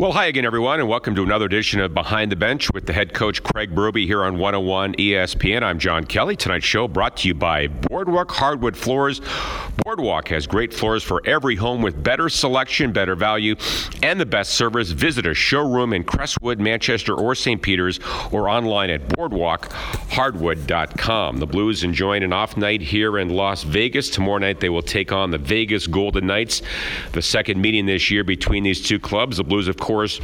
Well, hi again, everyone, and welcome to another edition of Behind the Bench with the head coach Craig Berube here on 101 ESPN. I'm John Kelly. Tonight's show brought to you by Boardwalk Hardwood Floors. Boardwalk has great floors for every home with better selection, better value, and the best service. Visit a showroom in Crestwood, Manchester, or St. Peters, or online at boardwalkhardwood.com. The Blues enjoying an off night here in Las Vegas. Tomorrow night they will take on the Vegas Golden Knights. The second meeting this year between these two clubs. The Blues, of course, course,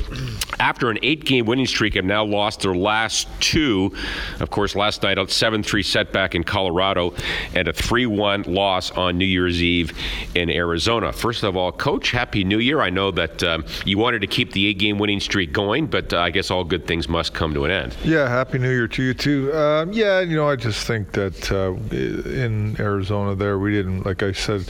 after an eight game winning streak, have now lost their last two. Of course, last night, a 7 3 setback in Colorado and a 3 1 loss on New Year's Eve in Arizona. First of all, Coach, Happy New Year. I know that um, you wanted to keep the eight game winning streak going, but uh, I guess all good things must come to an end. Yeah, Happy New Year to you, too. Um, yeah, you know, I just think that uh, in Arizona there, we didn't, like I said,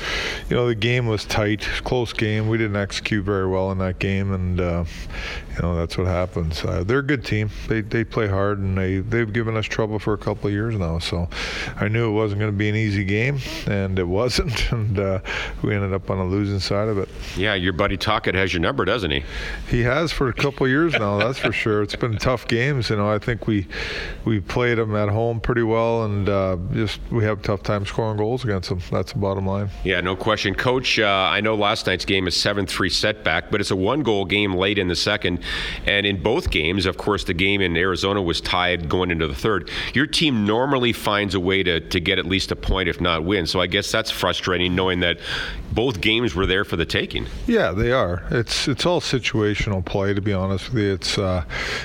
you know, the game was tight, close game. We didn't execute very well in that game, and uh, you know that's what happens. Uh, they're a good team. They they play hard and they they've given us trouble for a couple of years now. So I knew it wasn't going to be an easy game, and it wasn't. And uh, we ended up on the losing side of it. Yeah, your buddy Tocchet has your number, doesn't he? He has for a couple of years now. That's for sure. It's been tough games. You know, I think we we played them at home pretty well, and uh, just we have tough time scoring goals against them. That's the bottom line. Yeah, no question, Coach. Uh, I know last night's game is seven three setback, but it's a one goal game late in the second. And in both games, of course, the game in Arizona was tied going into the third. Your team normally finds a way to, to get at least a point, if not win. So I guess that's frustrating knowing that both games were there for the taking. Yeah, they are. It's it's all situational play, to be honest with you. It's, uh,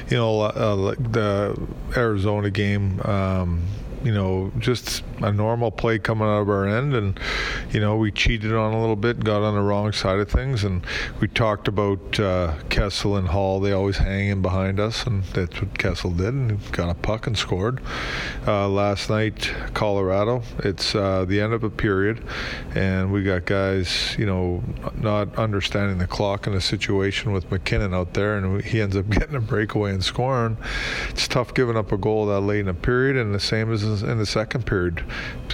you know, uh, the Arizona game. Um, you know, just a normal play coming out of our end, and you know, we cheated on a little bit, got on the wrong side of things, and we talked about uh, Kessel and Hall. They always hang in behind us, and that's what Kessel did, and got a puck and scored. Uh, last night, Colorado. It's uh, the end of a period, and we got guys, you know, not understanding the clock in a situation with MacKinnon out there, and he ends up getting a breakaway and scoring. It's tough giving up a goal that late in a period, and the same as in the second period,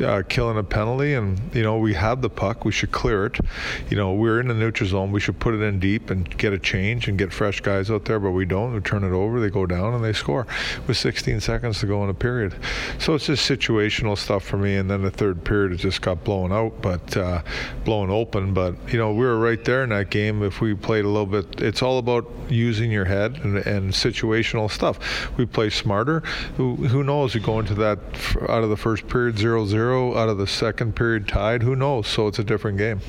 uh, killing a penalty. And you know we have the puck, we should clear it. You know we're in the neutral zone, we should put it in deep and get a change and get fresh guys out there. But we don't. We turn it over, they go down and they score with 16 seconds to go in a period. So it's just situational stuff for me. And then the third period it just got blown out, but uh, blown open. But you know we were right there in that game. If we played a little bit, it's all about using your head and, and situational stuff. We play smarter. Who, who knows? We go into that out of the first period 0-0, out of the second period tied. Who knows? So it's a different game.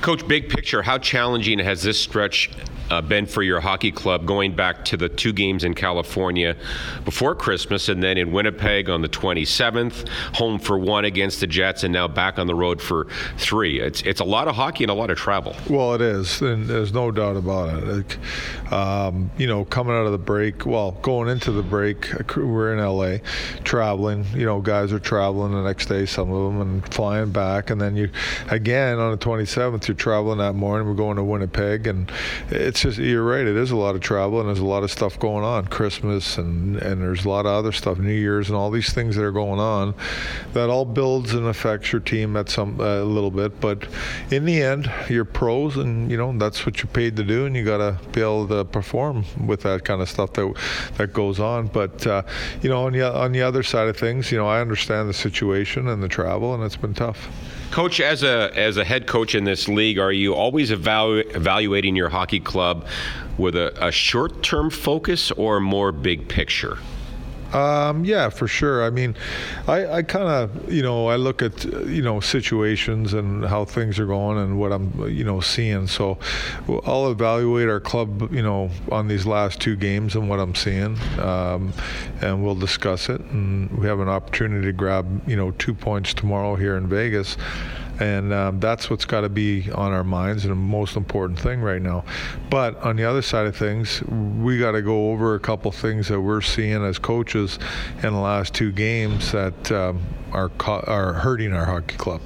Coach, big picture, how challenging has this stretch uh, been for your hockey club going back to the two games in California before Christmas and then in Winnipeg on the 27th, home for one against the Jets, and now back on the road for three? It's, it's a lot of hockey and a lot of travel. Well, it is, and there's no doubt about it. Um, you know, coming out of the break, well, going into the break, we're in LA, traveling. You know, guys are traveling the next day, some of them, and flying back, and then you, again on the 27th, you're traveling that morning. We're going to Winnipeg, and it's just you're right. It is a lot of travel, and there's a lot of stuff going on. Christmas, and and there's a lot of other stuff, New Year's, and all these things that are going on. That all builds and affects your team at some a little bit, but in the end, you're pros, and you know that's what you're paid to do, and you got to be able to perform with that kind of stuff that that goes on. But uh, you know, on the on the other side of things, you know, I understand the situation and the travel, and it's been tough. Coach, as a as a head coach in this league, are you always evalu- evaluating your hockey club with a, a short term focus or more big picture? Um, yeah, for sure. I mean, I, I kind of, you know, I look at, you know, situations and how things are going and what I'm, you know, seeing. So I'll evaluate our club, you know, on these last two games and what I'm seeing, um, and we'll discuss it. And we have an opportunity to grab, you know, two points tomorrow here in Vegas and um, that's what's got to be on our minds and the most important thing right now. But on the other side of things, we got to go over a couple things that we're seeing as coaches in the last two games that um, are are hurting our hockey club.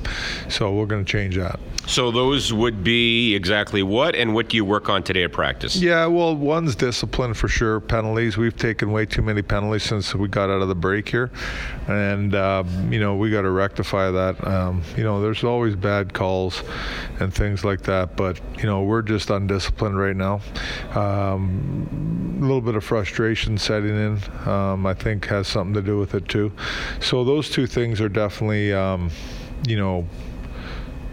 So we're going to change that. So those would be exactly what, and what do you work on today at practice? Yeah, well, one's discipline for sure. Penalties. We've taken way too many penalties since we got out of the break here, and um, you know we got to rectify that. Um, you know, there's always bad calls and things like that, but you know we're just undisciplined right now. Um, a little bit of frustration setting in, um, I think, has something to do with it too. So those two things are definitely, um, you know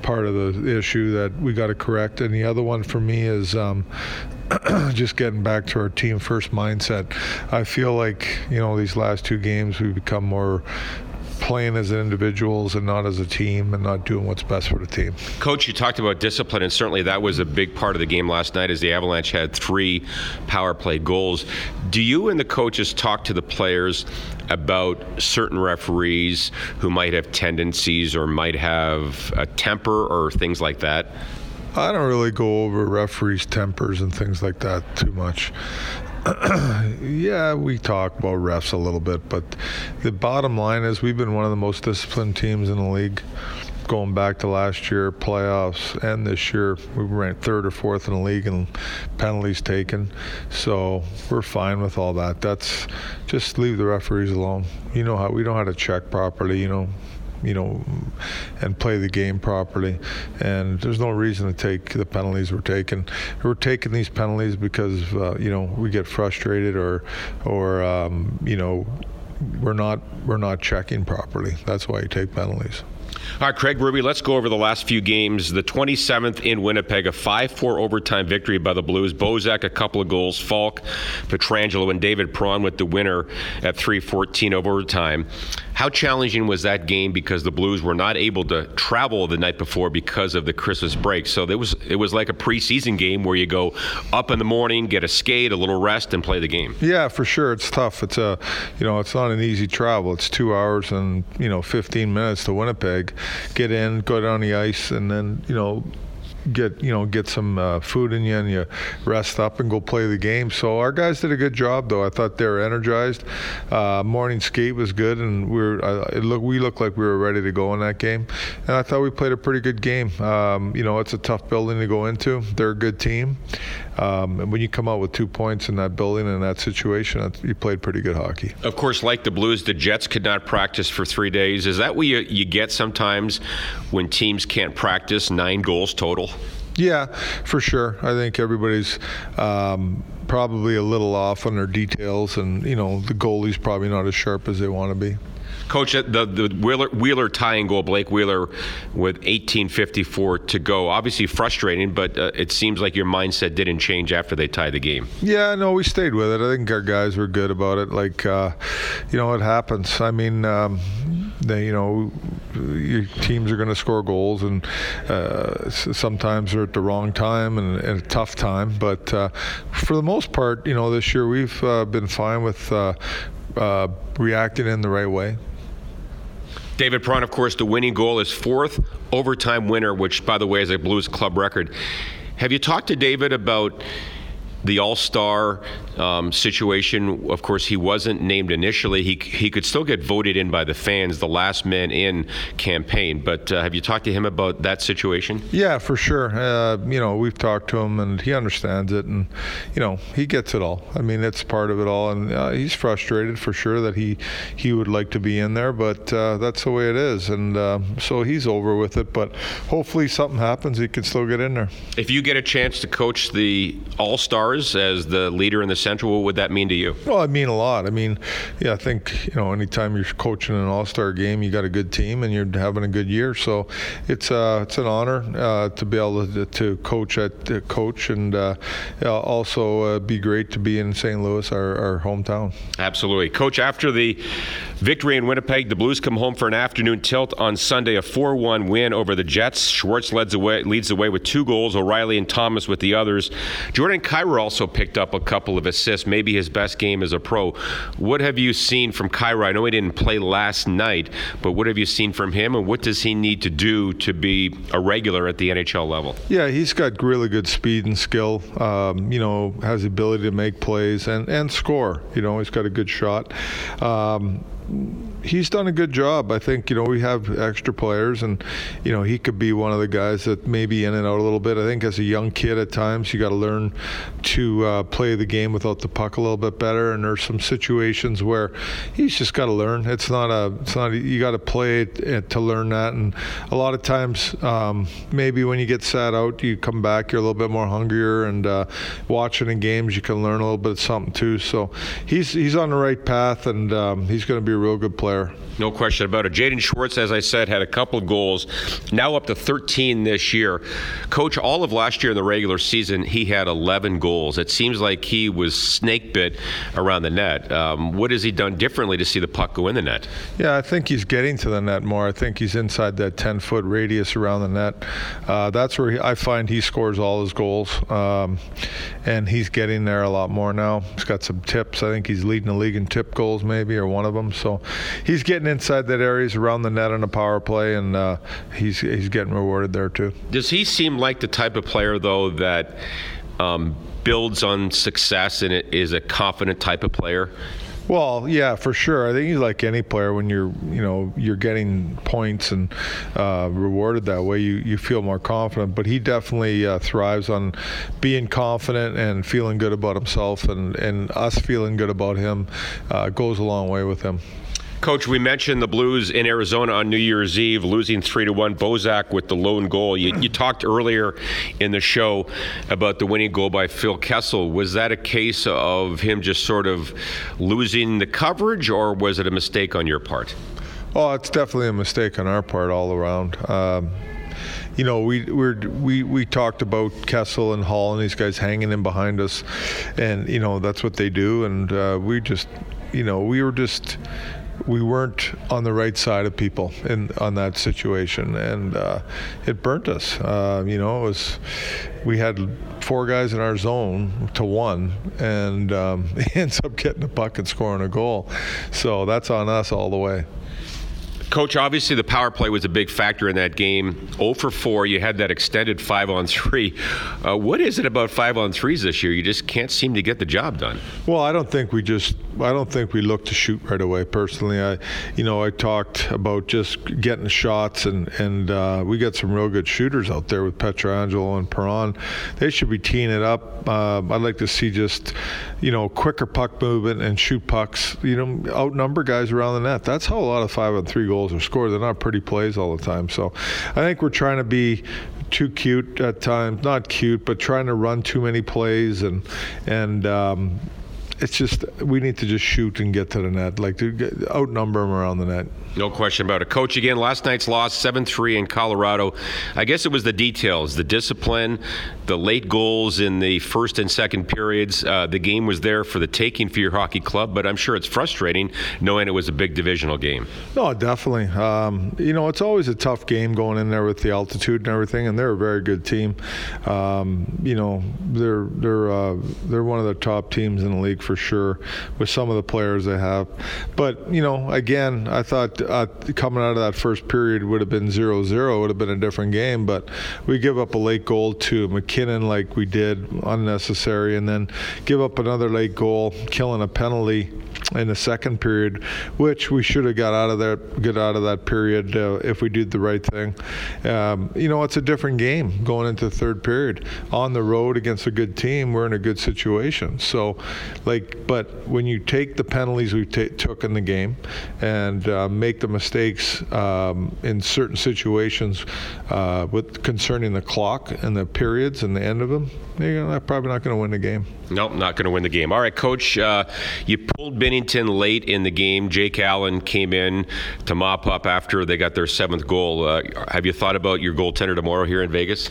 part of the issue that we got to correct. And the other one for me is um, just getting back to our team first mindset. I feel like you know these last two games we've become more playing as individuals and not as a team and not doing what's best for the team. Coach, you talked about discipline, and certainly that was a big part of the game last night as the Avalanche had three power play goals. Do you and the coaches talk to the players about certain referees who might have tendencies or might have a temper or things like that? I don't really go over referees' tempers and things like that too much. yeah, we talk about refs a little bit, but the bottom line is we've been one of the most disciplined teams in the league going back to last year playoffs and this year we ranked third or fourth in the league in penalties taken. So we're fine with all that. That's just leave the referees alone. You know how we know how to check properly you know you know, and play the game properly. And there's no reason to take the penalties we're taking. We're taking these penalties because uh, you know we get frustrated or or um, you know we're not we're not checking properly. That's why you take penalties. All right, Craig Berube, let's go over the last few games. The 27th in Winnipeg, a 5 4 overtime victory by the Blues. Bozak, a couple of goals. Falk, Pietrangelo, and David Perron with the winner at 3 14 overtime. How challenging was that game because the Blues were not able to travel the night before because of the Christmas break? So it was it was like a preseason game where you go up in the morning, get a skate, a little rest, and play the game. Yeah, for sure. It's tough. It's a you know it's not an easy travel. It's two hours and you know 15 minutes to Winnipeg. Get in, go down the ice, and then you know get you know get some uh, food in you and you rest up and go play the game. So our guys did a good job though. I thought they were energized. Uh, morning skate was good and we were uh, look we looked like we were ready to go in that game. And I thought we played a pretty good game. Um, you know it's a tough building to go into. They're a good team. Um, and when you come out with two points in that building in that situation, you played pretty good hockey. Of course, like the Blues, the Jets could not practice for three days. Is that what you, you get sometimes when teams can't practice? Nine goals total. Yeah, for sure. I think everybody's um, probably a little off on their details, and you know the goalie's probably not as sharp as they want to be. Coach, the, the Wheeler, Wheeler tying goal, Blake Wheeler with 18.54 to go. Obviously frustrating, but uh, it seems like your mindset didn't change after they tied the game. Yeah, no, we stayed with it. I think our guys were good about it. Like, uh, you know, it happens. I mean, um, they, you know, your teams are going to score goals, and uh, sometimes they're at the wrong time and, and a tough time. But uh, for the most part, you know, this year we've uh, been fine with uh, uh, reacting in the right way. David Perron, of course, the winning goal is fourth overtime winner, which, by the way, is a Blues club record. Have you talked to David about the All Star um, situation? Of course, he wasn't named initially. He he could still get voted in by the fans, the last man in campaign. But uh, have you talked to him about that situation? Yeah, for sure. Uh, you know, we've talked to him, and he understands it, and you know, he gets it all. I mean, it's part of it all, and uh, he's frustrated for sure that he he would like to be in there, but uh, that's the way it is, and um, so he's over with it. But hopefully, something happens, he can still get in there. If you get a chance to coach the All Star as the leader in the Central, what would that mean to you? Well, it mean a lot. I mean, yeah, I think you know, anytime you're coaching an All-Star game, you got a good team and you're having a good year. So it's uh, it's an honor uh, to be able to, to coach at uh, coach and uh, also uh, be great to be in St. Louis, our, our hometown. Absolutely, coach. After the victory in Winnipeg, the Blues come home for an afternoon tilt on Sunday, a 4-1 win over the Jets. Schwartz leads away leads the way with two goals. O'Reilly and Thomas with the others. Jordan Also picked up a couple of assists, maybe his best game as a pro. What have you seen from Kyrou? I know he didn't play last night, but what have you seen from him, and what does he need to do to be a regular at the NHL level? Yeah, he's got really good speed and skill. Um, you know, has the ability to make plays and, and score. You know, he's got a good shot. Um, he's done a good job. I think you know we have extra players, and you know he could be one of the guys that maybe in and out a little bit. I think as a young kid, at times you got to learn to uh, play the game without the puck a little bit better. And there's some situations where he's just got to learn. It's not a. It's not. A, you got to play it to learn that. And a lot of times, um, maybe when you get sat out, you come back, you're a little bit more hungrier, and uh, watching in games, you can learn a little bit of something too. So he's he's on the right path, and um, he's going to be a real good player. Claire. No question about it. Jaden Schwartz, as I said, had a couple of goals, now up to 13 this year. Coach, all of last year in the regular season, he had 11 goals. It seems like he was snake bit around the net. Um, what has he done differently to see the puck go in the net? Yeah, I think he's getting to the net more. I think he's inside that 10 foot radius around the net. Uh, that's where he, I find he scores all his goals. Um, and he's getting there a lot more now. He's got some tips. I think he's leading the league in tip goals, maybe, or one of them. So he's getting inside that area. He's around the net on a power play, and uh, he's he's getting rewarded there too. Does he seem like the type of player though that um, builds on success and is a confident type of player? Well, yeah, for sure. I think he's like any player when you're, you know, you're getting points and uh, rewarded that way. You you feel more confident. But he definitely uh, thrives on being confident and feeling good about himself, and and us feeling good about him uh, goes a long way with him. Coach, we mentioned the Blues in Arizona on New Year's Eve, losing three to one. Bozak with the lone goal. You, you, talked earlier in the show about the winning goal by Phil Kessel. Was that a case of him just sort of losing the coverage, or was it a mistake on your part? Oh, it's definitely a mistake on our part all around. Um, you know, we we we talked about Kessel and Hall and these guys hanging in behind us, and you know that's what they do, and uh, we just, you know, we were just we weren't on the right side of people in on that situation, and uh, it burnt us. Uh, you know, it was we had four guys in our zone to one, and um, he ends up getting a puck and scoring a goal. So that's on us all the way. Coach, obviously the power play was a big factor in that game. 0 for 4, you had that extended 5 on 3. Uh, what is it about 5 on 3s this year? You just can't seem to get the job done. Well, I don't think we just I don't think we look to shoot right away personally. I you know, I talked about just getting shots and and uh, we got some real good shooters out there with Pietrangelo and Perron. They should be teeing it up. Uh, I'd like to see just you know, quicker puck movement and shoot pucks, you know, outnumber guys around the net. That's how a lot of 5 on 3 goals goals are scored. They're not pretty plays all the time. So I think we're trying to be too cute at times. Not cute, but trying to run too many plays and and. Um, it's just we need to just shoot and get to the net, like to get, outnumber them around the net. No question about it. Coach, again, last night's loss, 7 3 in Colorado. I guess it was the details, the discipline, the late goals in the first and second periods. Uh, the game was there for the taking for your hockey club, but I'm sure it's frustrating knowing it was a big divisional game. No, definitely. Um, you know, it's always a tough game going in there with the altitude and everything, and they're a very good team. Um, you know, they're they're uh, they're one of the top teams in the league for sure with some of the players they have. But you know, again, I thought uh, coming out of that first period would have been 0-0 would have been a different game but we give up a late goal to MacKinnon like we did unnecessary and then give up another late goal killing a penalty in the second period, which we should have got out of that get out of that period uh, if we did the right thing. Um, you know, it's a different game going into the third period on the road against a good team. We're in a good situation. So, like, but when you take the penalties we t- took in the game and uh, make the mistakes um, in certain situations uh, with concerning the clock and the periods and the end of them, you're probably not going to win the game. Nope, not going to win the game. All right, coach, uh, you pulled Binnington late in the game. Jake Allen came in to mop up after they got their seventh goal. Uh, have you thought about your goaltender tomorrow here in Vegas?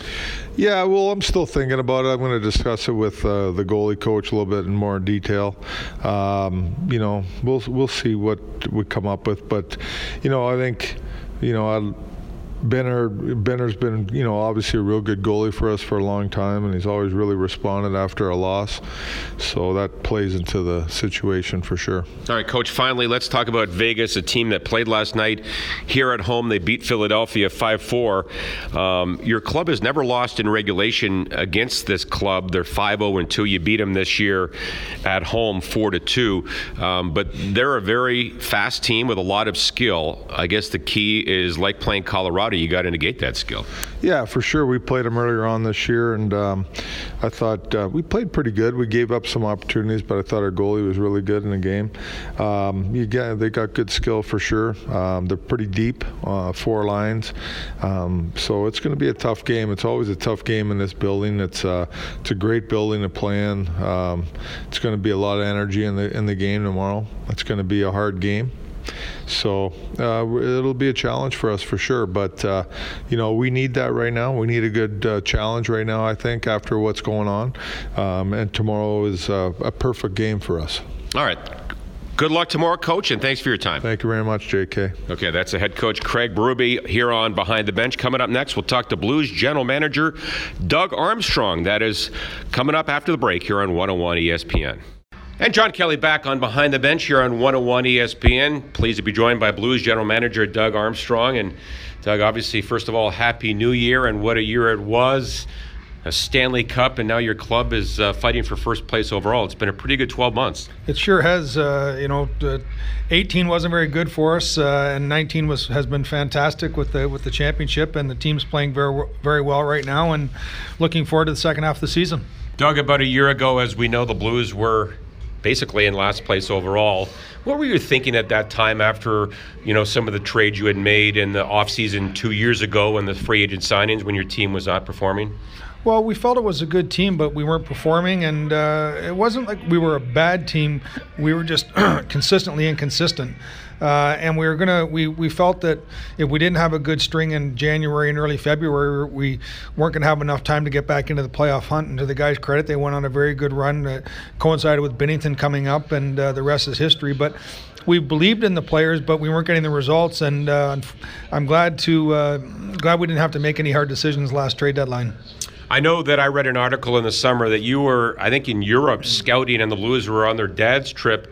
Yeah, well, I'm still thinking about it. I'm going to discuss it with uh, the goalie coach a little bit in more detail. Um, you know, we'll we'll see what we come up with, but you know, I think you know. I'll, Binner Binner's been you know obviously a real good goalie for us for a long time, and he's always really responded after a loss. So that plays into the situation for sure. All right, coach. Finally, let's talk about Vegas, a team that played last night here at home. They beat Philadelphia 5-4. Um, your club has never lost in regulation against this club. They're 5-0 2. You beat them this year at home 4 to 2. Um, but they're a very fast team with a lot of skill. I guess the key is like playing Colorado, you got to negate that skill. Yeah, for sure. We played them earlier on this year, and um, I thought uh, we played pretty good. We gave up some opportunities, but I thought our goalie was really good in the game. Um, you they got good skill for sure. Um, they're pretty deep, uh, four lines, um, so it's going to be a tough game. It's always a tough game in this building. It's uh, it's a great building to play in. Um, it's going to be a lot of energy in the in the game tomorrow. It's going to be a hard game. So uh, it'll be a challenge for us for sure. But uh, you know, we need that right now. We need a good uh, challenge right now. I think after what's going on, um, and tomorrow is a perfect game for us. All right. Good luck tomorrow, Coach, and thanks for your time. Thank you very much, JK. Okay, that's the head coach Craig Berube here on Behind the Bench. Coming up next, we'll talk to Blues general manager Doug Armstrong. That is coming up after the break here on 101 ESPN. And John Kelly back on Behind the Bench here on 101 ESPN. Pleased to be joined by Blues General Manager Doug Armstrong. And Doug, obviously, first of all, Happy New Year and what a year it was. A Stanley Cup, and now your club is uh, fighting for first place overall. It's been a pretty good 12 months. It sure has. Uh, you know, 18 wasn't very good for us, uh, and 19 was has been fantastic with the with the championship, and the team's playing very very well right now, and looking forward to the second half of the season. Doug, about a year ago, as we know, the Blues were basically in last place overall. What were you thinking at that time after, you know, some of the trades you had made in the offseason two years ago and the free agent signings when your team was not performing? Well, we felt it was a good team, but we weren't performing, and uh, it wasn't like we were a bad team. We were just consistently inconsistent. Uh, and we were gonna we, we felt that if we didn't have a good string in January and early February, we weren't gonna have enough time to get back into the playoff hunt. And to the guys' credit, they went on a very good run that coincided with Binnington coming up, and uh, the rest is history. But we believed in the players, but we weren't getting the results. And uh, I'm glad to uh, glad we didn't have to make any hard decisions last trade deadline. I know that I read an article in the summer that you were, I think, in Europe scouting, and the Blues were on their dad's trip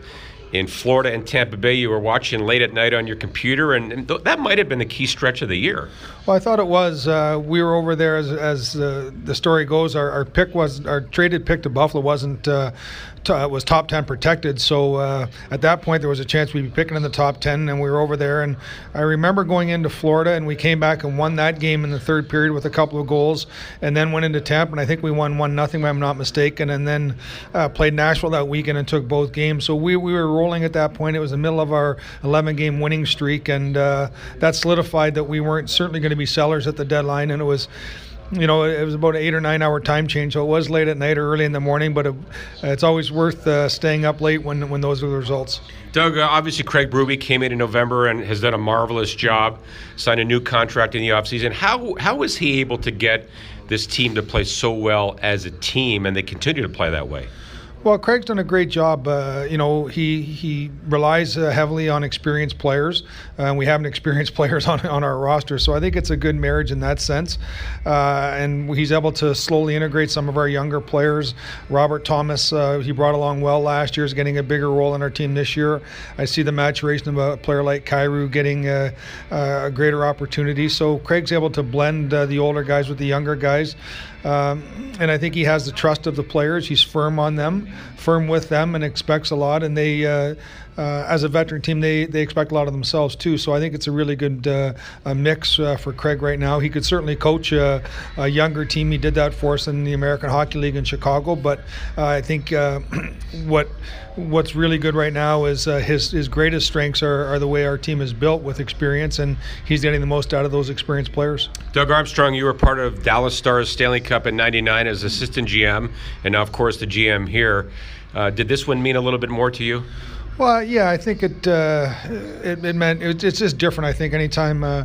in Florida and Tampa Bay. You were watching late at night on your computer, and, and th- that might have been the key stretch of the year. Well, I thought it was. Uh, we were over there as, as uh, the story goes. Our, our, pick was our traded pick to Buffalo wasn't uh, t- was top ten protected. So uh, at that point, there was a chance we'd be picking in the top ten, and we were over there. And I remember going into Florida, and we came back and won that game in the third period with a couple of goals, and then went into Tampa, and I think we won one nothing, if I'm not mistaken, and then uh, played Nashville that weekend and took both games. So we we were rolling at that point. It was the middle of our 11 game winning streak, and uh, that solidified that we weren't certainly going to be sellers at the deadline, and it was you know, it was about an eight or nine hour time change, so it was late at night or early in the morning. But it, it's always worth uh, staying up late when when those are the results. Doug, uh, obviously Craig Berube came in in November and has done a marvelous job, signed a new contract in the offseason. How how was he able to get this team to play so well as a team, and they continue to play that way? Well, Craig's done a great job. Uh, you know, he he relies uh, heavily on experienced players, and uh, we have experienced players on, on our roster. So I think it's a good marriage in that sense. Uh, and he's able to slowly integrate some of our younger players. Robert Thomas, uh, he brought along well last year, is getting a bigger role in our team this year. I see the maturation of a player like Kyrou getting a, a greater opportunity. So Craig's able to blend uh, the older guys with the younger guys. Um, and I think he has the trust of the players. He's firm on them, firm with them, and expects a lot. And they, uh, uh, as a veteran team, they they expect a lot of themselves too. So I think it's a really good uh, a mix uh, for Craig right now. He could certainly coach a, a, younger team. He did that for us in the American Hockey League in Chicago. But uh, I think uh, what what's really good right now is uh, his his greatest strengths are, are the way our team is built with experience, and he's getting the most out of those experienced players. Doug Armstrong, you were part of Dallas Stars Stanley Cup in '99 as assistant GM, and now of course the GM here. did this one mean a little bit more to you? Well, yeah, I think it uh, it, it, meant it, it's just different. I think anytime uh,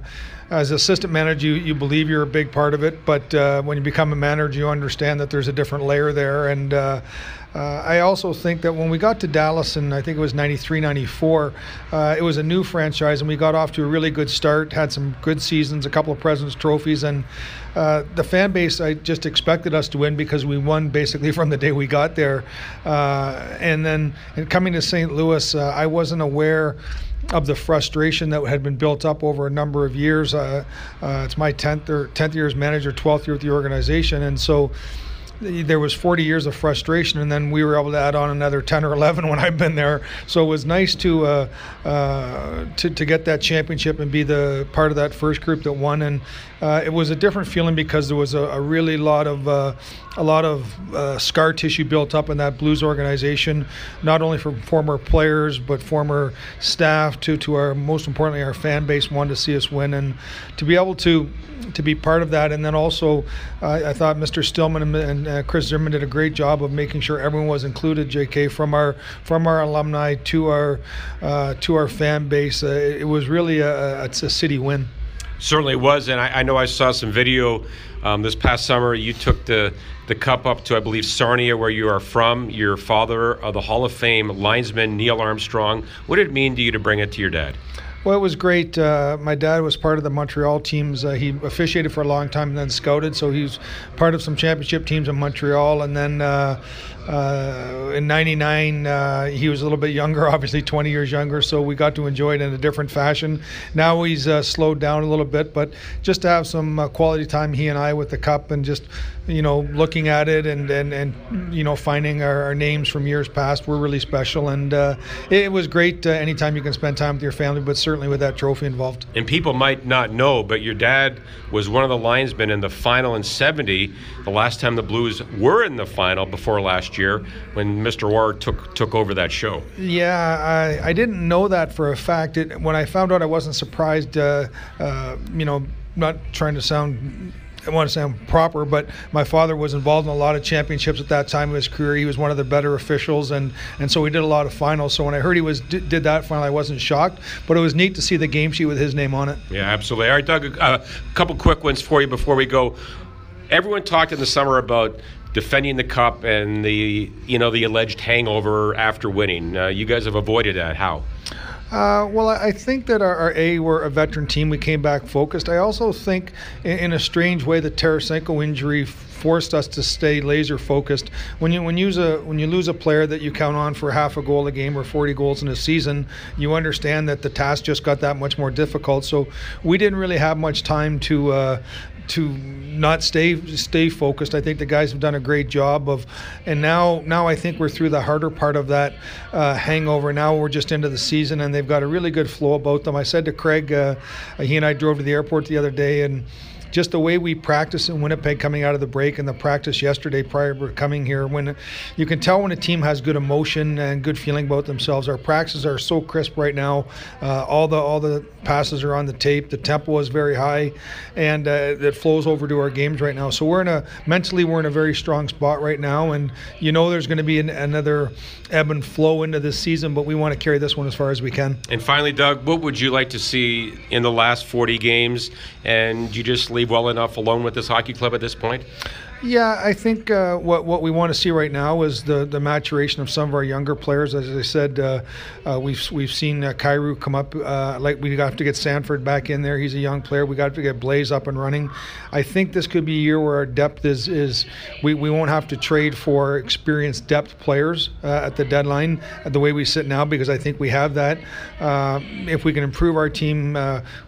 as assistant manager, you, you believe you're a big part of it, but uh, when you become a manager, you understand that there's a different layer there. And uh, uh, I also think that when we got to Dallas and I think it was 93, 94, uh, it was a new franchise, and we got off to a really good start, had some good seasons, a couple of President's trophies, and uh, the fan base, I just expected us to win because we won basically from the day we got there. Uh, and then and coming to St. Louis, uh, I wasn't aware of the frustration that had been built up over a number of years. Uh, uh, it's my 10th or 10th year as manager, 12th year with the organization, and so there was 40 years of frustration, and then we were able to add on another 10 or 11 when I've been there. So it was nice to uh, uh, to, to get that championship and be the part of that first group that won. And uh, it was a different feeling because there was a, a really lot of uh, a lot of uh, scar tissue built up in that Blues organization, not only from former players but former staff to to our most importantly our fan base wanted to see us win, and to be able to to be part of that. And then also, I thought Mr. Stillman and, and uh, Chris Zimmerman did a great job of making sure everyone was included. J.K. from our from our alumni to our uh, to our fan base. Uh, it was really a, it's a city win. Certainly was, and I, I know I saw some video um, this past summer. You took the the cup up to, I believe, Sarnia, where you are from. Your father, uh, the Hall of Fame linesman Neil Armstrong. What did it mean to you to bring it to your dad? Well, it was great. Uh, my dad was part of the Montreal teams. Uh, he officiated for a long time and then scouted, so he was part of some championship teams in Montreal. And then uh, uh in '99, uh, he was a little bit younger, obviously 20 years younger, so we got to enjoy it in a different fashion. Now he's uh, slowed down a little bit, but just to have some quality time, he and I, with the cup, and just you know looking at it and and, and you know finding our, our names from years past were really special. And it was great anytime you can spend time with your family, but certainly certainly with that trophy involved. And people might not know, but your dad was one of the linesmen in the final in 70, the last time the Blues were in the final before last year when Mr. Orr took took over that show. Yeah, I, I didn't know that for a fact. It, when I found out, I wasn't surprised. Uh, uh, you know, not trying to sound I want to sound proper, but my father was involved in a lot of championships at that time of his career. He was one of the better officials, and and so we did a lot of finals. So when I heard he was did, did that final, I wasn't shocked, but it was neat to see the game sheet with his name on it. Yeah, absolutely. All right, Doug, a couple quick ones for you before we go. Everyone talked in the summer about defending the cup and the you know the alleged hangover after winning. Uh, you guys have avoided that. How? Uh, well, I think that our, our, A, we're a veteran team. We came back focused. I also think, in, in a strange way, the Tarasenko injury forced us to stay laser focused. When you when you use a when you lose a player that you count on for half a goal a game or 40 goals in a season, you understand that the task just got that much more difficult. So we didn't really have much time to uh, to not stay stay focused. I think the guys have done a great job of, and now now I think we're through the harder part of that uh, hangover. Now we're just into the season, and they've got a really good flow about them. I said to Craig, uh, he and I drove to the airport the other day, and just the way we practice in Winnipeg coming out of the break and the practice yesterday prior to coming here, when you can tell when a team has good emotion and good feeling about themselves. Our practices are so crisp right now. Uh, all the all the passes are on the tape. The tempo is very high, and uh, it flows over to our games right now. So we're in a mentally we're in a very strong spot right now, and you know there's going to be an, another ebb and flow into this season, but we want to carry this one as far as we can. And finally, Doug, what would you like to see in the last 40 games? And you just leave leave well enough alone with this hockey club at this point? Yeah, I think uh, what what we want to see right now is the, the maturation of some of our younger players. As I said, uh, uh, we've we've seen uh, come up. Uh, like we got to get Sanford back in there. He's a young player. We got to get Blais up and running. I think this could be a year where our depth is is we, we won't have to trade for experienced depth players uh, at the deadline the way we sit now because I think we have that. if we can improve our team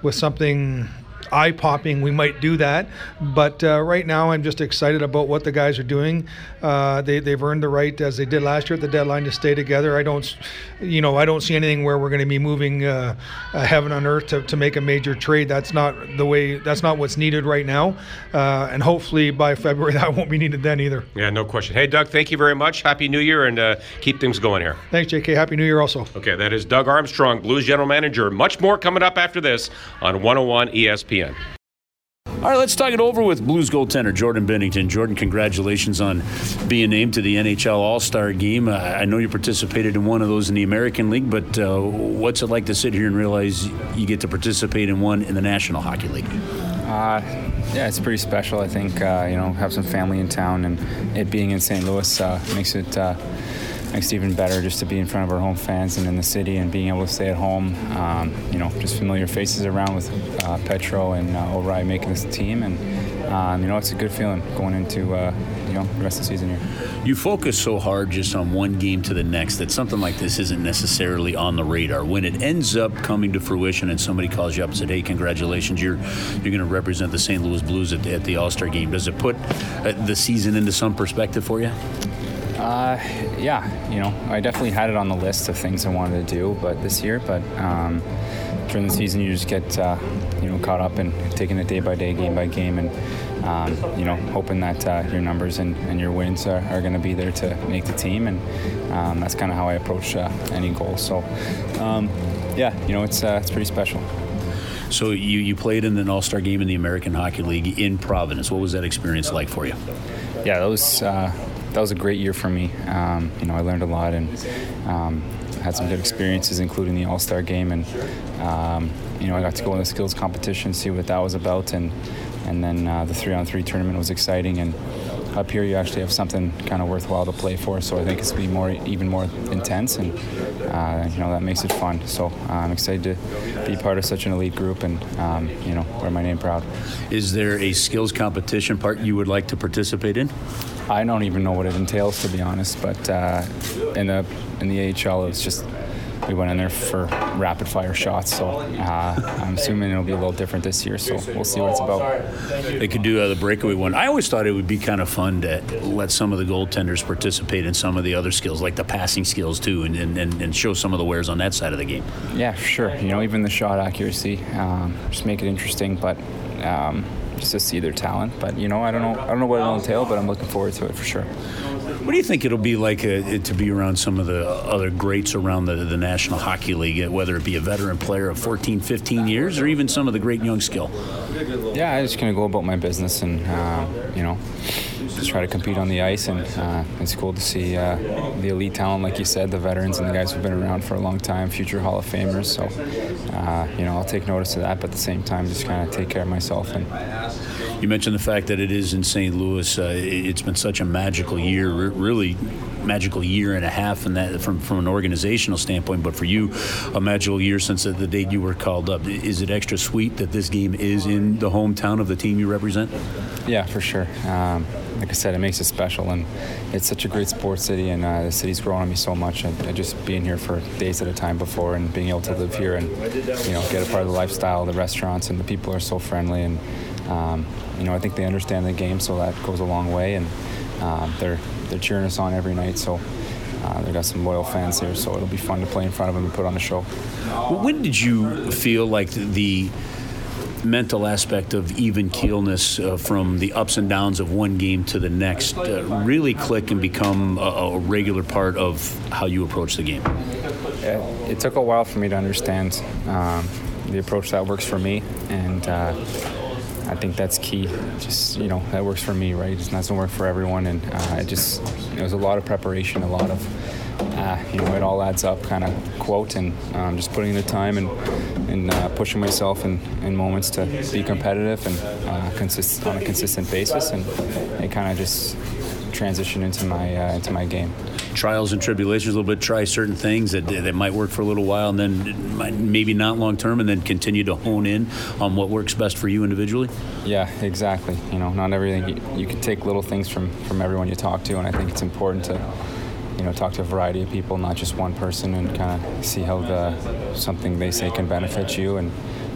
with something eye popping, we might do that. But uh, right now, I'm just excited about what the guys are doing. Uh, they, they've earned the right, as they did last year at the deadline, to stay together. I don't, you know, I don't see anything where we're going to be moving uh, heaven on earth to, to make a major trade. That's not the way. That's not what's needed right now. Uh, and hopefully by February that won't be needed then either. Yeah, no question. Hey, Doug, thank you very much. Happy New Year, and uh, keep things going here. Thanks, JK. Happy New Year also. Okay, that is Doug Armstrong, Blues General Manager. Much more coming up after this on 101 ESPN. All right, let's talk it over with Blues goaltender Jordan Binnington. Jordan, congratulations on being named to the NHL All Star game. Uh, I know you participated in one of those in the American League, but uh, what's it like to sit here and realize you get to participate in one in the National Hockey League? Uh, yeah, it's pretty special. I think uh, you know have some family in town, and it being in St. Louis uh, makes it uh, makes it even better just to be in front of our home fans and in the city and being able to stay at home. Um, you know, just familiar faces around with uh, Petro and uh, O'Reilly making this team, and um, you know, it's a good feeling going into uh, you know the rest of the season here. You focus so hard just on one game to the next that something like this isn't necessarily on the radar. When it ends up coming to fruition and somebody calls you up and said, "Hey, congratulations, you're you're going to represent the St. Louis Blues at the, at the All Star game," does it put uh, the season into some perspective for you? Uh, yeah, you know, I definitely had it on the list of things I wanted to do, but this year, but um, during the season, you just get uh, you know caught up in taking it day by day, game by game, and um, you know hoping that uh, your numbers and, and your wins are, are going to be there to make the team, and um, that's kind of how I approach uh, any goal. So, um, yeah, you know, it's uh, it's pretty special. So you, you played in an All Star game in the American Hockey League in Providence. What was that experience like for you? Yeah, that was uh, that was a great year for me. Um, you know, I learned a lot and um, had some good experiences, including the All Star game, and um, you know, I got to go in the skills competition, see what that was about, and and then uh, the three on three tournament was exciting and. Up here, you actually have something kind of worthwhile to play for, so I think it's be more, even more intense, and uh, you know that makes it fun. So uh, I'm excited to be part of such an elite group, and um, you know wear my name proud. Is there a skills competition part you would like to participate in? I don't even know what it entails, to be honest. But uh, in the in the AHL, it's just we went in there for rapid fire shots. So uh, I'm assuming it'll be a little different this year. So we'll see what it's about. They could do uh, the breakaway one. I always thought it would be kind of fun to let some of the goaltenders participate in some of the other skills, like the passing skills too, and, and, and show some of the wares on that side of the game. Yeah, sure. You know, even the shot accuracy, um, just make it interesting. But um, just to see their talent. But you know, I don't know, I don't know what it'll entail, but I'm looking forward to it for sure. What do you think it'll be like uh, to be around some of the other greats around the, the National Hockey League, uh, whether it be a veteran player of 14, 15 years, or even some of the great young skill? Yeah, I'm just going to go about my business and, uh, you know, try to compete on the ice. And uh, it's cool to see uh, the elite talent, like you said, the veterans and the guys who've been around for a long time, future Hall of Famers. So, uh, you know, I'll take notice of that, but at the same time, just kind of take care of myself. And you mentioned the fact that it is in St. Louis. Uh, it's been such a magical year, really magical year and a half, and that from from an organizational standpoint. But for you, a magical year since the, date you were called up. Is it extra sweet that this game is in the hometown of the team you represent? Yeah, for sure. Um, like I said, it makes it special, and it's such a great sports city, and uh, the city's grown on me so much. And, and, just being here for days at a time before, and being able to live here, and you know, get a part of the lifestyle, the restaurants, and the people are so friendly, and um, you know, I think they understand the game, so that goes a long way, and um, they're they're cheering us on every night. So. Uh, they've got some loyal fans here, so it'll be fun to play in front of them and put on a show. When did you feel like the mental aspect of even keelness uh, from the ups and downs of one game to the next uh, really click and become a, a, regular part of how you approach the game? It, it took a while for me to understand um, the approach that works for me, and uh, I think that's key. Just you know, that works for me, right? It doesn't work for everyone, and uh, it just it was a lot of preparation, a lot of uh, you know, it all adds up kind of quote, and um, just putting in the time and and uh, pushing myself in, in moments to be competitive and uh, consist on a consistent basis, and it kind of just transition into my uh, into my game trials and tribulations a little bit, try certain things that, that might work for a little while and then might, maybe not long term, and then continue to hone in on what works best for you individually? Yeah, exactly. You know, not everything, you, you can take little things from, from everyone you talk to, and I think it's important to you know talk to a variety of people, not just one person, and kind of see how the something they say can benefit you and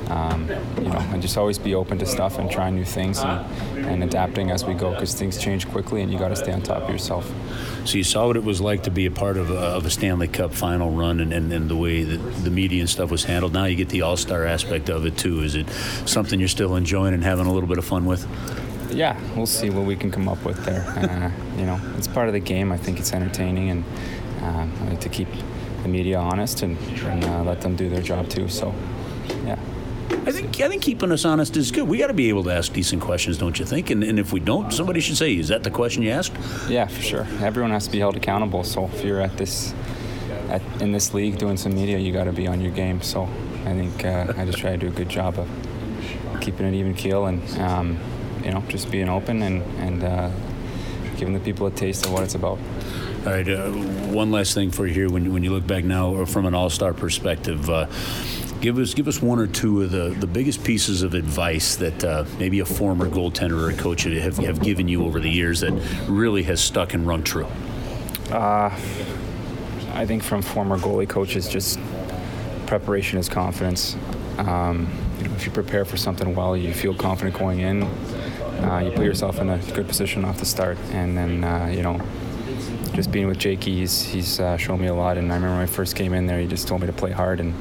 um, you know, and just always be open to stuff and try new things and, and adapting as we go because things change quickly and you got to stay on top of yourself. So you saw what it was like to be a part of a, of a Stanley Cup final run and, and, and, the way that the media and stuff was handled. Now you get the All Star aspect of it too. Is it something you're still enjoying and having a little bit of fun with? Yeah, we'll see what we can come up with there. Uh, you know, it's part of the game. I think it's entertaining, and uh, I like to keep the media honest and, and uh, let them do their job too. So, yeah. I think I think keeping us honest is good. We got to be able to ask decent questions, don't you think? And, and if we don't, somebody should say, "Is that the question you asked?" Yeah, for sure. Everyone has to be held accountable. So if you're at this at, in this league doing some media, you got to be on your game. So I think uh, I just try to do a good job of keeping an even keel and um, you know just being open and and uh, giving the people a taste of what it's about. All right, uh, one last thing for you here. When, when you look back now from an all star perspective, uh, give us give us one or two of the, the biggest pieces of advice that uh, maybe a former goaltender or a coach have, have given you over the years that really has stuck and rung true. Uh, I think from former goalie coaches, just preparation is confidence. Um, you know, if you prepare for something well, you feel confident going in. Uh, you put yourself in a good position off the start, and then uh, you know just being with Jake, he's he's uh, shown me a lot. And I remember when I first came in there, he just told me to play hard. And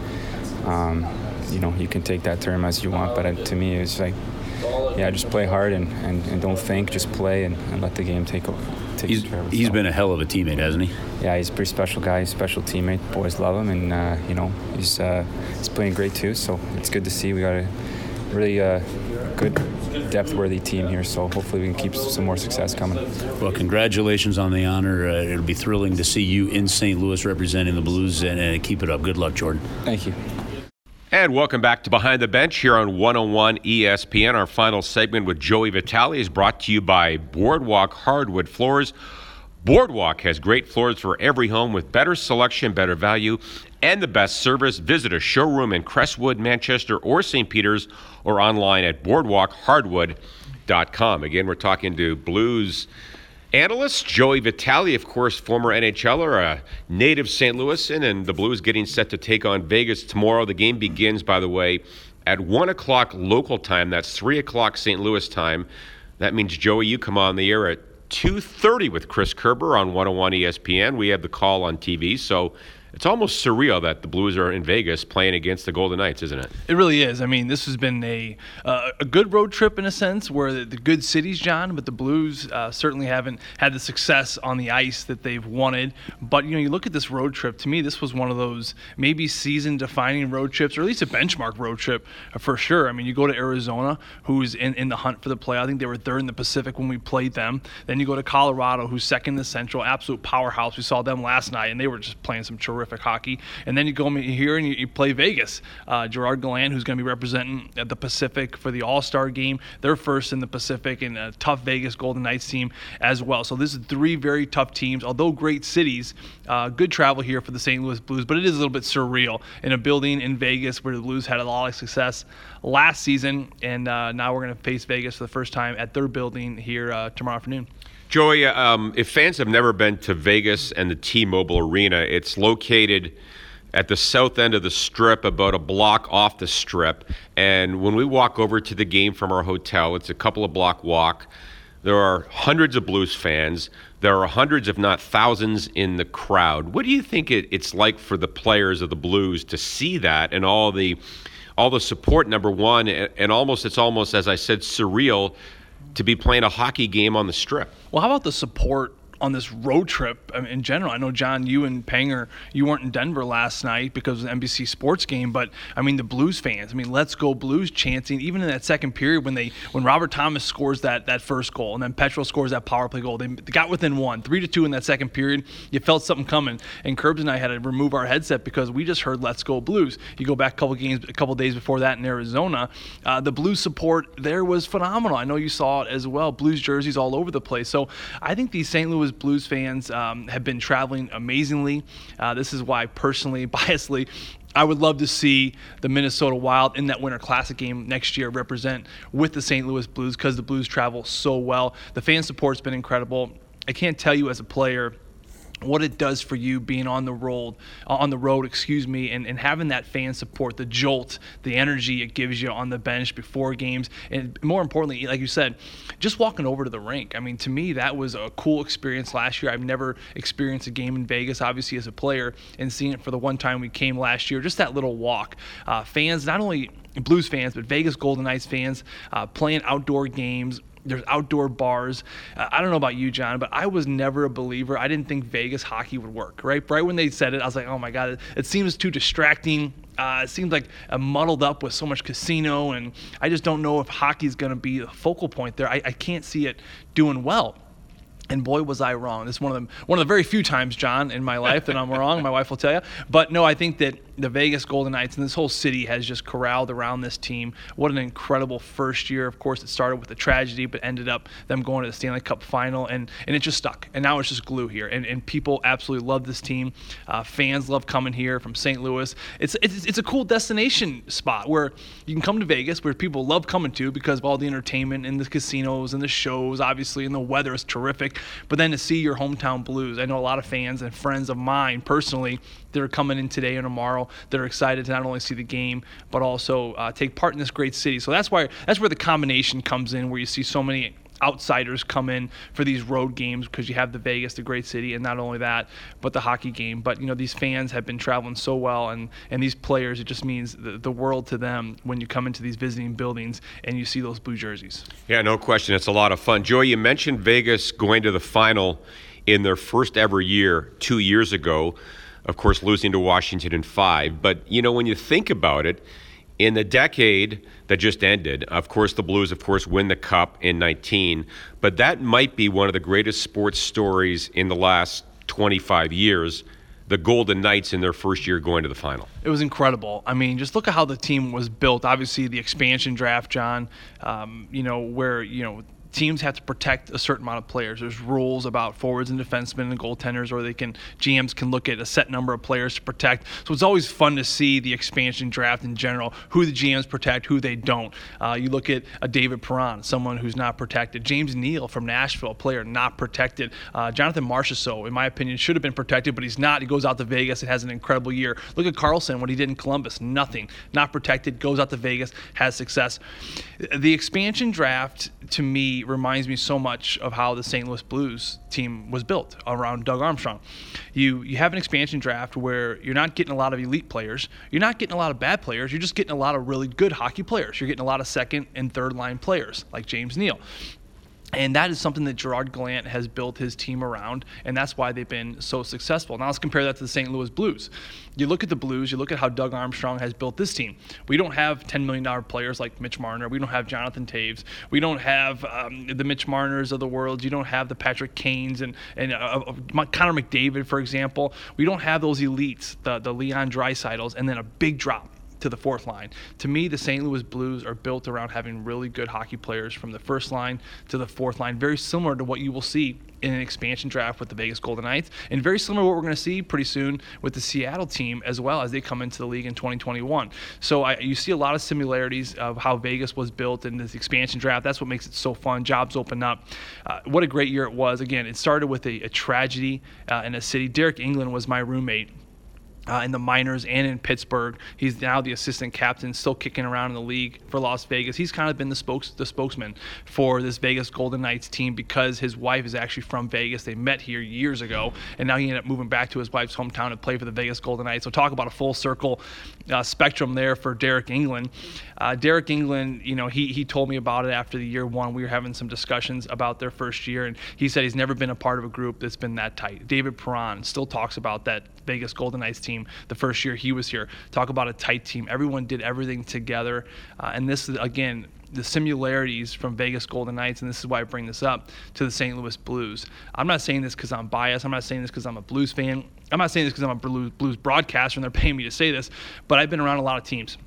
um, you know, you can take that term as you want, but to me, it's like, yeah, just play hard and, and, and don't think, just play and, and let the game take over. He's, he's been a hell of a teammate, hasn't he? Yeah, he's a pretty special guy. He's a special teammate. Boys love him, and uh, you know he's uh, he's playing great too. So it's good to see. We got a really uh, good depth-worthy team here, so hopefully we can keep some more success coming. Well, congratulations on the honor. Uh, it'll be thrilling to see you in St. Louis representing the Blues, and uh, keep it up. Good luck, Jordan. Thank you. And welcome back to Behind the Bench here on 101 ESPN. Our final segment with Joey Vitale is brought to you by Boardwalk Hardwood Floors. Boardwalk has great floors for every home with better selection, better value, and the best service. Visit a showroom in Crestwood, Manchester, or St. Peters, or online at boardwalkhardwood.com. Again, we're talking to Blues analyst Joey Vitale, of course, former NHLer, a native St. Louisan, and the Blues getting set to take on Vegas tomorrow. The game begins, by the way, at 1 o'clock local time. That's 3 o'clock St. Louis time. That means, Joey, you come on the air at 2.30 with Chris Kerber on 101 ESPN. We have the call on TV, so it's almost surreal that the Blues are in Vegas playing against the Golden Knights, isn't it? It really is. I mean, this has been a uh, a good road trip in a sense, where the, the good cities, John, but the Blues uh, certainly haven't had the success on the ice that they've wanted. But you know, you look at this road trip. To me, this was one of those maybe season-defining road trips, or at least a benchmark road trip uh, for sure. I mean, you go to Arizona, who's in, in the hunt for the play. I think they were third in the Pacific when we played them. Then you go to Colorado, who's second in the Central, absolute powerhouse. We saw them last night, and they were just playing some terrific hockey. And then you go here and you, you play Vegas. Uh, Gerard Gallant, who's going to be representing the Pacific for the All Star game, they're first in the Pacific, and a tough Vegas Golden Knights team as well. So this is three very tough teams, although great cities. Uh, good travel here for the St. Louis Blues, but it is a little bit surreal in a building in Vegas where the Blues had a lot of success last season, and uh, now we're going to face Vegas for the first time at their building here uh, tomorrow afternoon. Joey, um, if fans have never been to Vegas and the T-Mobile Arena, it's located at the south end of the strip, about a block off the strip. And when we walk over to the game from our hotel, it's a couple of block walk. There are hundreds of Blues fans. There are hundreds, if not thousands, in the crowd. What do you think it, it's like for the players of the Blues to see that and all the all the support? Number one, and almost it's almost as I said surreal to be playing a hockey game on the strip. Well, how about the support on this road trip I mean, in general. I know John, you and Panger, you weren't in Denver last night because of the NBC Sports game, but I mean the Blues fans. I mean, let's go Blues chanting. Even in that second period when they when Robert Thomas scores that that first goal and then Petro scores that power play goal, they got within one, three to two in that second period. You felt something coming, and Kerbs and I had to remove our headset because we just heard "Let's Go Blues." You go back a couple games, a couple days before that in Arizona, uh, the Blues support there was phenomenal. I know you saw it as well. Blues jerseys all over the place. So I think these St. Louis Blues fans um, have been traveling amazingly. Uh, this is why, personally, biasly, I would love to see the Minnesota Wild in that Winter Classic game next year represent with the St. Louis Blues because the Blues travel so well. The fan support's been incredible. I can't tell you as a player what it does for you being on the road on the road excuse me and, and having that fan support the jolt the energy it gives you on the bench before games and more importantly like you said just walking over to the rink. I mean to me that was a cool experience last year. I've never experienced a game in vegas obviously as a player and seeing it for the one time we came last year just that little walk. Uh, fans not only blues fans but vegas golden knights fans uh, playing outdoor games there's outdoor bars. Uh, I don't know about you, John, but I was never a believer. I didn't think Vegas hockey would work. Right, right when they said it, I was like, oh my god, it, it seems too distracting. Uh, it seems like uh, muddled up with so much casino, and I just don't know if hockey's going to be the focal point there. I, I can't see it doing well. And boy, was I wrong. This is one of the one of the very few times, John, in my life that I'm wrong. My wife will tell you. But no, I think that the Vegas Golden Knights and this whole city has just corralled around this team. What an incredible first year. Of course, it started with a tragedy, but ended up them going to the Stanley Cup final, and, and it just stuck. And now it's just glue here. And, and people absolutely love this team. Uh, fans love coming here from St. Louis. It's, it's, it's a cool destination spot where you can come to Vegas, where people love coming to because of all the entertainment and the casinos and the shows, obviously, and the weather is terrific. But then to see your hometown Blues, I know a lot of fans and friends of mine personally that are coming in today and tomorrow that are excited to not only see the game but also uh, take part in this great city. So that's why that's where the combination comes in, where you see so many outsiders come in for these road games because you have the Vegas, the great city, and not only that, but the hockey game. But you know these fans have been traveling so well, and and these players, it just means the, the world to them when you come into these visiting buildings and you see those blue jerseys. Yeah, no question, it's a lot of fun. Joey, you mentioned Vegas going to the final in their first ever year two years ago of course, losing to Washington in five. But, you know, when you think about it, in the decade that just ended, of course, the Blues, of course, win the Cup in 19, but that might be one of the greatest sports stories in the last 25 years. The Golden Knights in their first year going to the final. It was incredible. I mean, just look at how the team was built. Obviously, the expansion draft, John. Um, you know where you know teams have to protect a certain amount of players. There's rules about forwards and defensemen and goaltenders, or they can GMs can look at a set number of players to protect. So it's always fun to see the expansion draft in general, who the GMs protect, who they don't. Uh, you look at a David Perron, someone who's not protected. James Neal from Nashville, a player not protected. Uh, Jonathan Marchessault, in my opinion, should have been protected, but he's not. He goes out to Vegas and has an incredible year. Look at Karlsson, what he did in Columbus, nothing, not protected, goes out to Vegas, has success. The expansion draft to me reminds me so much of how the St. Louis Blues team was built around Doug Armstrong. You you have an expansion draft where you're not getting a lot of elite players, you're not getting a lot of bad players, you're just getting a lot of really good hockey players. You're getting a lot of second and third line players like James Neal. And that is something that Gerard Gallant has built his team around, and that's why they've been so successful. Now let's compare that to the St. Louis Blues. You look at the Blues, you look at how Doug Armstrong has built this team. We don't have $10 million players like Mitch Marner. We don't have Jonathan Toews. We don't have um, the Mitch Marners of the world. You don't have the Patrick Kanes and, and uh, uh Connor McDavid, for example. We don't have those elites, the, the Leon Draisaitl's, and then a big drop to the fourth line. To me, the St. Louis Blues are built around having really good hockey players from the first line to the fourth line, very similar to what you will see in an expansion draft with the Vegas Golden Knights, and very similar to what we're going to see pretty soon with the Seattle team as well as they come into the league in 2021. So I, you see a lot of similarities of how Vegas was built in this expansion draft. That's what makes it so fun. Jobs open up. Uh, what a great year it was. Again, it started with a, a tragedy uh, in a city. Deryk Engelland was my roommate uh, in the minors and in Pittsburgh. He's now the assistant captain, still kicking around in the league for Las Vegas. He's kind of been the spokes the spokesman for this Vegas Golden Knights team because his wife is actually from Vegas. They met here years ago, and now he ended up moving back to his wife's hometown to play for the Vegas Golden Knights. So talk about a full circle uh, spectrum there for Deryk Engelland. Uh, Deryk Engelland, you know, he he told me about it after the year one. We were having some discussions about their first year, and he said he's never been a part of a group that's been that tight. David Perron still talks about that Vegas Golden Knights team the first year he was here. Talk about a tight team. Everyone did everything together. Uh, and this again, the similarities from Vegas Golden Knights, and this is why I bring this up, to the St. Louis Blues. I'm not saying this because I'm biased. I'm not saying this because I'm a Blues fan. I'm not saying this because I'm a Blues broadcaster and they're paying me to say this, but I've been around a lot of teams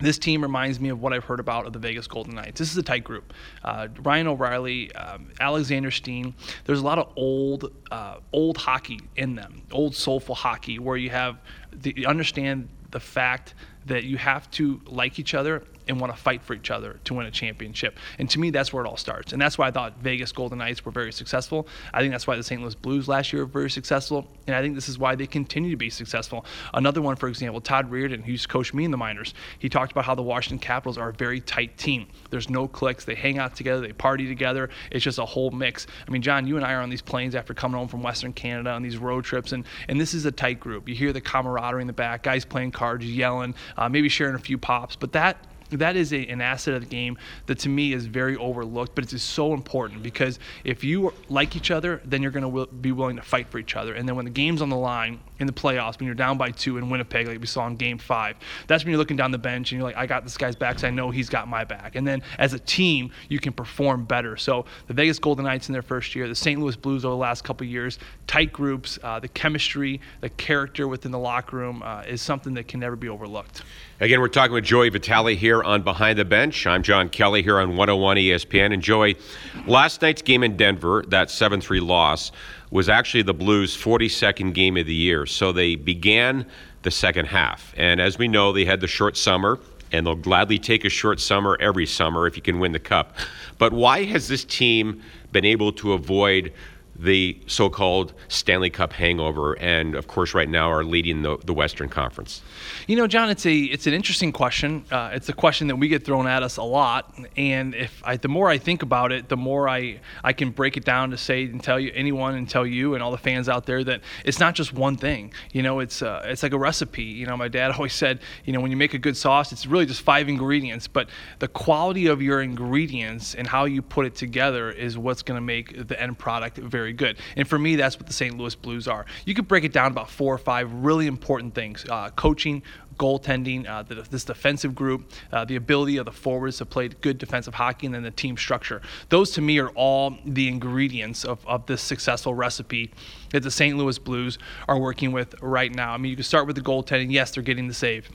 this team reminds me of what I've heard about of the Vegas Golden Knights. This is a tight group. Uh, Ryan O'Reilly, um, Alexander Steen. There's a lot of old, uh, old hockey in them, old soulful hockey, where you have the, you understand the fact that you have to like each other and want to fight for each other to win a championship. And to me, that's where it all starts. And that's why I thought Vegas Golden Knights were very successful. I think that's why the St. Louis Blues last year were very successful. And I think this is why they continue to be successful. Another one, for example, Todd Reirden, who's coached me in the minors, he talked about how the Washington Capitals are a very tight team. There's no cliques. They hang out together. They party together. It's just a whole mix. I mean, John, you and I are on these planes after coming home from Western Canada on these road trips, and, and this is a tight group. You hear the camaraderie in the back, guys playing cards, yelling, uh, maybe sharing a few pops, but that that is a, an asset of the game that to me is very overlooked, but it's so important because if you like each other, then you're going to w- be willing to fight for each other. And then when the game's on the line in the playoffs, when you're down by two in Winnipeg, like we saw in Game Five, that's when you're looking down the bench and you're like, I got this guy's back, so I know he's got my back. And then as a team, you can perform better. So the Vegas Golden Knights in their first year, the St. Louis Blues over the last couple years, tight groups, uh, the chemistry, the character within the locker room uh, is something that can never be overlooked. Again, we're talking with Joey Vitale here on Behind the Bench. I'm John Kelly here on 101 ESPN. And Joey, last night's game in Denver, that 7 3 loss, was actually the Blues' 42nd game of the year. So they began the second half. And as we know, they had the short summer, and they'll gladly take a short summer every summer if you can win the cup. But why has this team been able to avoid the so-called Stanley Cup hangover, and of course, right now are leading the, the Western Conference? You know, John, it's a it's an interesting question. Uh, it's a question that we get thrown at us a lot, and if I, the more I think about it, the more I I can break it down to say and tell you anyone and tell you and all the fans out there that it's not just one thing. You know, it's uh, it's like a recipe. You know, my dad always said, you know, when you make a good sauce, it's really just five ingredients, but the quality of your ingredients and how you put it together is what's going to make the end product very very good. And for me, that's what the St. Louis Blues are. You could break it down about four or five really important things uh, coaching, goaltending, uh, the, this defensive group, uh, the ability of the forwards to play good defensive hockey, and then the team structure. Those to me are all the ingredients of, of this successful recipe that the St. Louis Blues are working with right now. I mean, you can start with the goaltending. Yes, they're getting the save.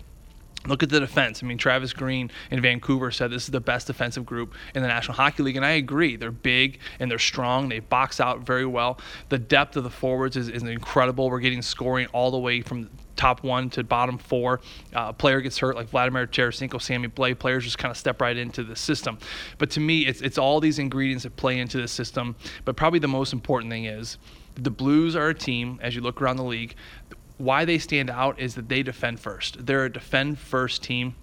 Look at the defense. I mean, Travis Green in Vancouver said this is the best defensive group in the National Hockey League, and I agree. They're big and they're strong. They box out very well. The depth of the forwards is, is incredible. We're getting scoring all the way from top one to bottom four. Uh, a player gets hurt like Vladimir Tarasenko, Sammy Blais. Players just kind of step right into the system. But to me, it's it's all these ingredients that play into the system. But probably the most important thing is the Blues are a team, as you look around the league, why they stand out is that they defend first. They're a defend first team.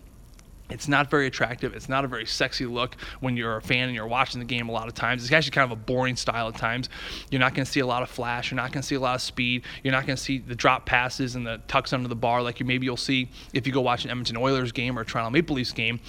It's not very attractive. It's not a very sexy look when you're a fan and you're watching the game a lot of times. It's actually kind of a boring style at times. You're not going to see a lot of flash. You're not going to see a lot of speed. You're not going to see the drop passes and the tucks under the bar like you maybe you'll see if you go watch an Edmonton Oilers game or a Toronto Maple Leafs game.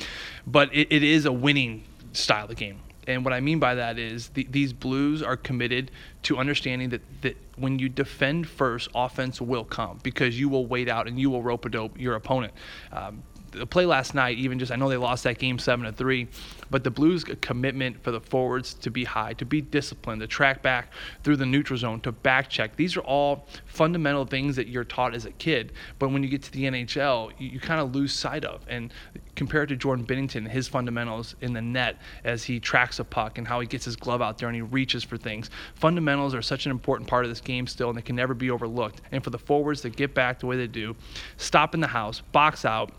But it, it is a winning style of game. And what I mean by that is the, these Blues are committed to understanding that, that when you defend first, offense will come because you will wait out and you will rope a dope your opponent. Um, the play last night, even just I know they lost that game seven to three, but the Blues' commitment for the forwards to be high, to be disciplined, to track back through the neutral zone, to back check. These are all fundamental things that you're taught as a kid, but when you get to the NHL, you, you kind of lose sight of. And compared to Jordan Binnington, his fundamentals in the net as he tracks a puck and how he gets his glove out there and he reaches for things. Fundamentals are such an important part of this game still, and they can never be overlooked. And for the forwards to get back the way they do, stop in the house, box out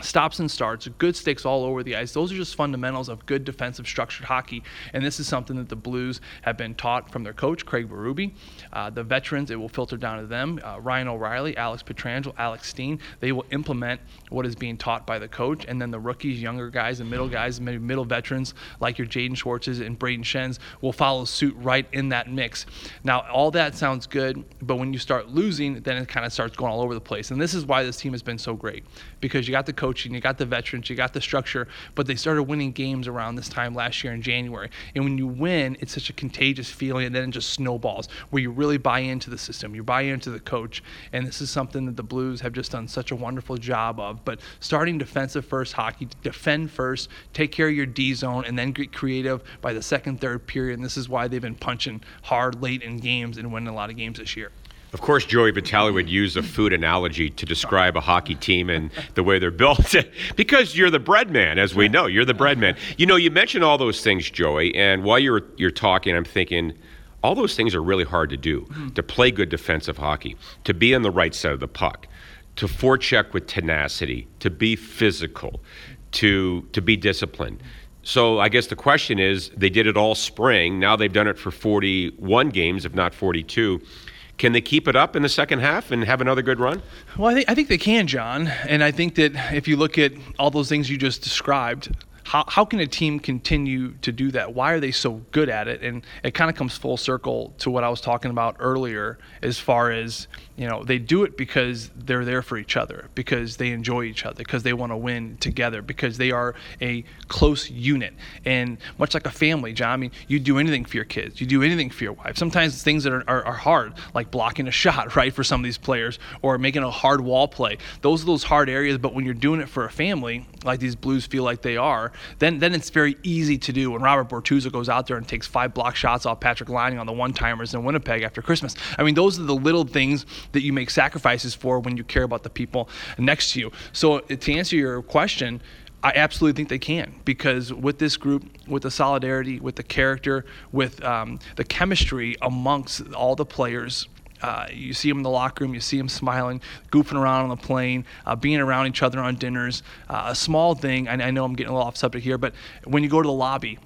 stops and starts, good sticks all over the ice. Those are just fundamentals of good defensive structured hockey. And this is something that the Blues have been taught from their coach, Craig Berube. Uh, the veterans, it will filter down to them. Uh, Ryan O'Reilly, Alex Pietrangelo, Alex Steen, they will implement what is being taught by the coach. And then the rookies, younger guys, and middle guys, maybe middle veterans like your Jaden Schwartzes and Brayden Schenn's will follow suit right in that mix. Now, all that sounds good, but when you start losing, then it kind of starts going all over the place. And this is why this team has been so great because you got the coaching, you got the veterans, you got the structure, but they started winning games around this time last year in January. And when you win, it's such a contagious feeling, and then it just snowballs where you really buy into the system, you buy into the coach. And this is something that the Blues have just done such a wonderful job of. But starting defensive first hockey, defend first, take care of your D zone, and then get creative by the second, third period. And this is why they've been punching hard late in games and winning a lot of games this year. Of course, Joey Vitale would use a food analogy to describe a hockey team and the way they're built, because you're the bread man, as we know. You're the bread man. You know, you mentioned all those things, Joey, and while you're you're talking, I'm thinking. All those things are really hard to do. Mm-hmm. To play good defensive hockey, to be on the right side of the puck, to forecheck with tenacity, to be physical, to to be disciplined. So I guess the question is, they did it all spring. Now they've done it for 41 games, if not 42 can they keep it up in the second half and have another good run? Well, I think, I think they can, John. And I think that if you look at all those things you just described, how, how can a team continue to do that? Why are they so good at it? And it kind of comes full circle to what I was talking about earlier, as far as you know, they do it because they're there for each other, because they enjoy each other, because they want to win together, because they are a close unit. And much like a family, John, I mean, you do anything for your kids, you do anything for your wife. Sometimes things that are, are, are hard, like blocking a shot, right, for some of these players, or making a hard wall play. Those are those hard areas, but when you're doing it for a family, like these Blues feel like they are, then then it's very easy to do. When Robert Bortuzzo goes out there and takes five block shots off Patrik Laine on the one timers in Winnipeg after Christmas. I mean, those are the little things that you make sacrifices for when you care about the people next to you. So to answer your question, I absolutely think they can because with this group, with the solidarity, with the character, with um, the chemistry amongst all the players, uh, you see them in the locker room, you see them smiling, goofing around on the plane, uh, being around each other on dinners. Uh, a small thing, I, I know I'm getting a little off subject here, but when you go to the lobby,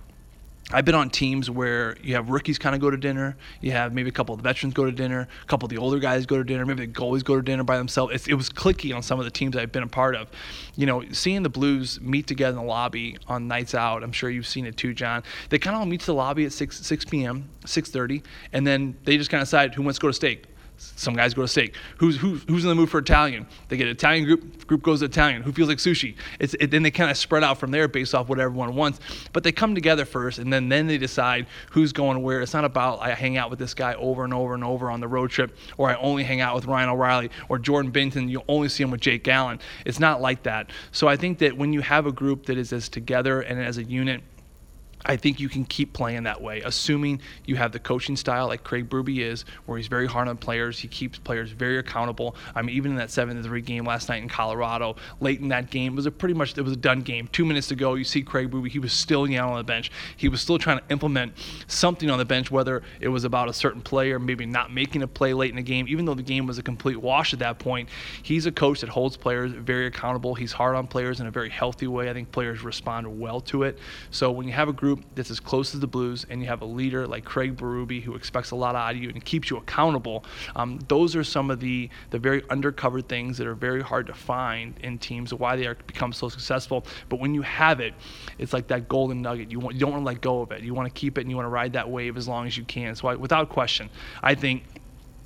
I've been on teams where you have rookies kind of go to dinner. You have maybe a couple of the veterans go to dinner. A couple of the older guys go to dinner. Maybe the goalies go to dinner by themselves. It's, it was clicky on some of the teams I've been a part of. You know, seeing the Blues meet together in the lobby on nights out. I'm sure you've seen it too, John. They kind of all meet to the lobby at 6 6 p.m., 6:30, and then they just kind of decide who wants to go to steak some guys go to steak. Who's who's who's in the mood for Italian? They get Italian group. Group goes to Italian. Who feels like sushi? It's it, then they kind of spread out from there based off what everyone wants. But they come together first, and then then they decide who's going where. It's not about I hang out with this guy over and over and over on the road trip, or I only hang out with Ryan O'Reilly or Jordan Binnington. You only see him with Jake Allen. It's not like that. So I think that when you have a group that is as together and as a unit I think you can keep playing that way, assuming you have the coaching style like Craig Berube is, where he's very hard on players. He keeps players very accountable. I mean, even in that 7-3 game last night in Colorado, late in that game, it was a pretty much it was a done game. Two minutes to go, you see Craig Berube. He was still yelling on the bench. He was still trying to implement something on the bench, whether it was about a certain player, maybe not making a play late in the game, even though the game was a complete wash at that point. He's a coach that holds players very accountable. He's hard on players in a very healthy way. I think players respond well to it. So when you have a group group that's as close as the Blues, and you have a leader like Craig Berube who expects a lot out of you and keeps you accountable. Um, those are some of the the very undercover things that are very hard to find in teams. Why they are become so successful. But when you have it, it's like that golden nugget. You want you don't want to let go of it. You want to keep it and you want to ride that wave as long as you can. So I, without question, I think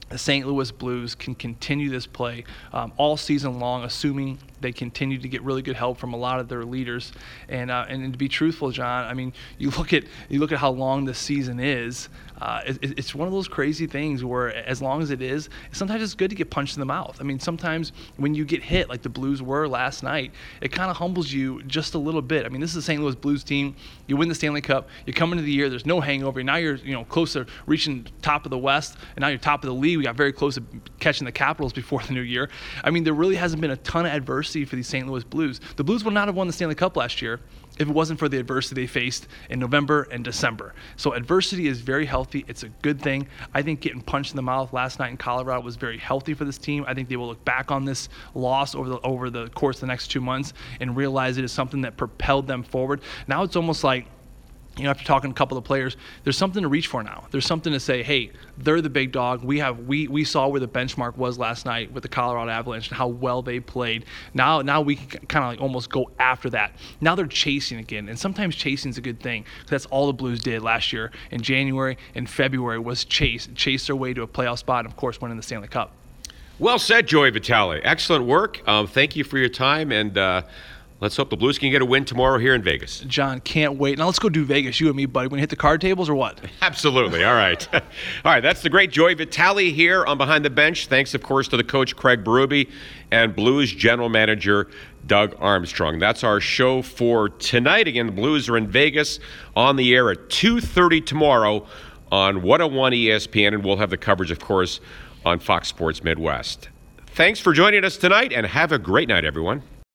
the St. Louis Blues can continue this play um, all season long, assuming they continue to get really good help from a lot of their leaders. And uh, and to be truthful, John, I mean, you look at you look at how long this season is. Uh, it, it's one of those crazy things where, as long as it is, sometimes it's good to get punched in the mouth. I mean, sometimes when you get hit, like the Blues were last night, it kind of humbles you just a little bit. I mean, this is the St. Louis Blues team. You win the Stanley Cup. You come into the year. There's no hangover. Now you're you know close to reaching top of the West, and now you're top of the league. We got very close to catching the Capitals before the new year. I mean, there really hasn't been a ton of adversity for the St. Louis Blues. The Blues would not have won the Stanley Cup last year if it wasn't for the adversity they faced in November and December. So adversity is very healthy. It's a good thing. I think getting punched in the mouth last night in Colorado was very healthy for this team. I think they will look back on this loss over the over the course of the next two months and realize it is something that propelled them forward. Now it's almost like you know, after talking to a couple of players, there's something to reach for now. There's something to say, hey, they're the big dog. We have we we saw where the benchmark was last night with the Colorado Avalanche and how well they played. Now now we can kind of like almost go after that. Now they're chasing again, and sometimes chasing is a good thing. That's all the Blues did last year in January and February was chase chase their way to a playoff spot, and of course, winning the Stanley Cup. Well said, Joey Vitale. Excellent work. Um, thank you for your time and. Uh, Let's hope the Blues can get a win tomorrow here in Vegas. John, can't wait. Now let's go do Vegas, you and me, buddy. We're going to hit the card tables or what? Absolutely. All right. All right. That's the great Joey Vitale here on Behind the Bench. Thanks, of course, to the coach, Craig Berube, and Blues general manager, Doug Armstrong. That's our show for tonight. Again, the Blues are in Vegas on the air at 2.30 tomorrow on 101 ESPN, and we'll have the coverage, of course, on Fox Sports Midwest. Thanks for joining us tonight, and have a great night, everyone.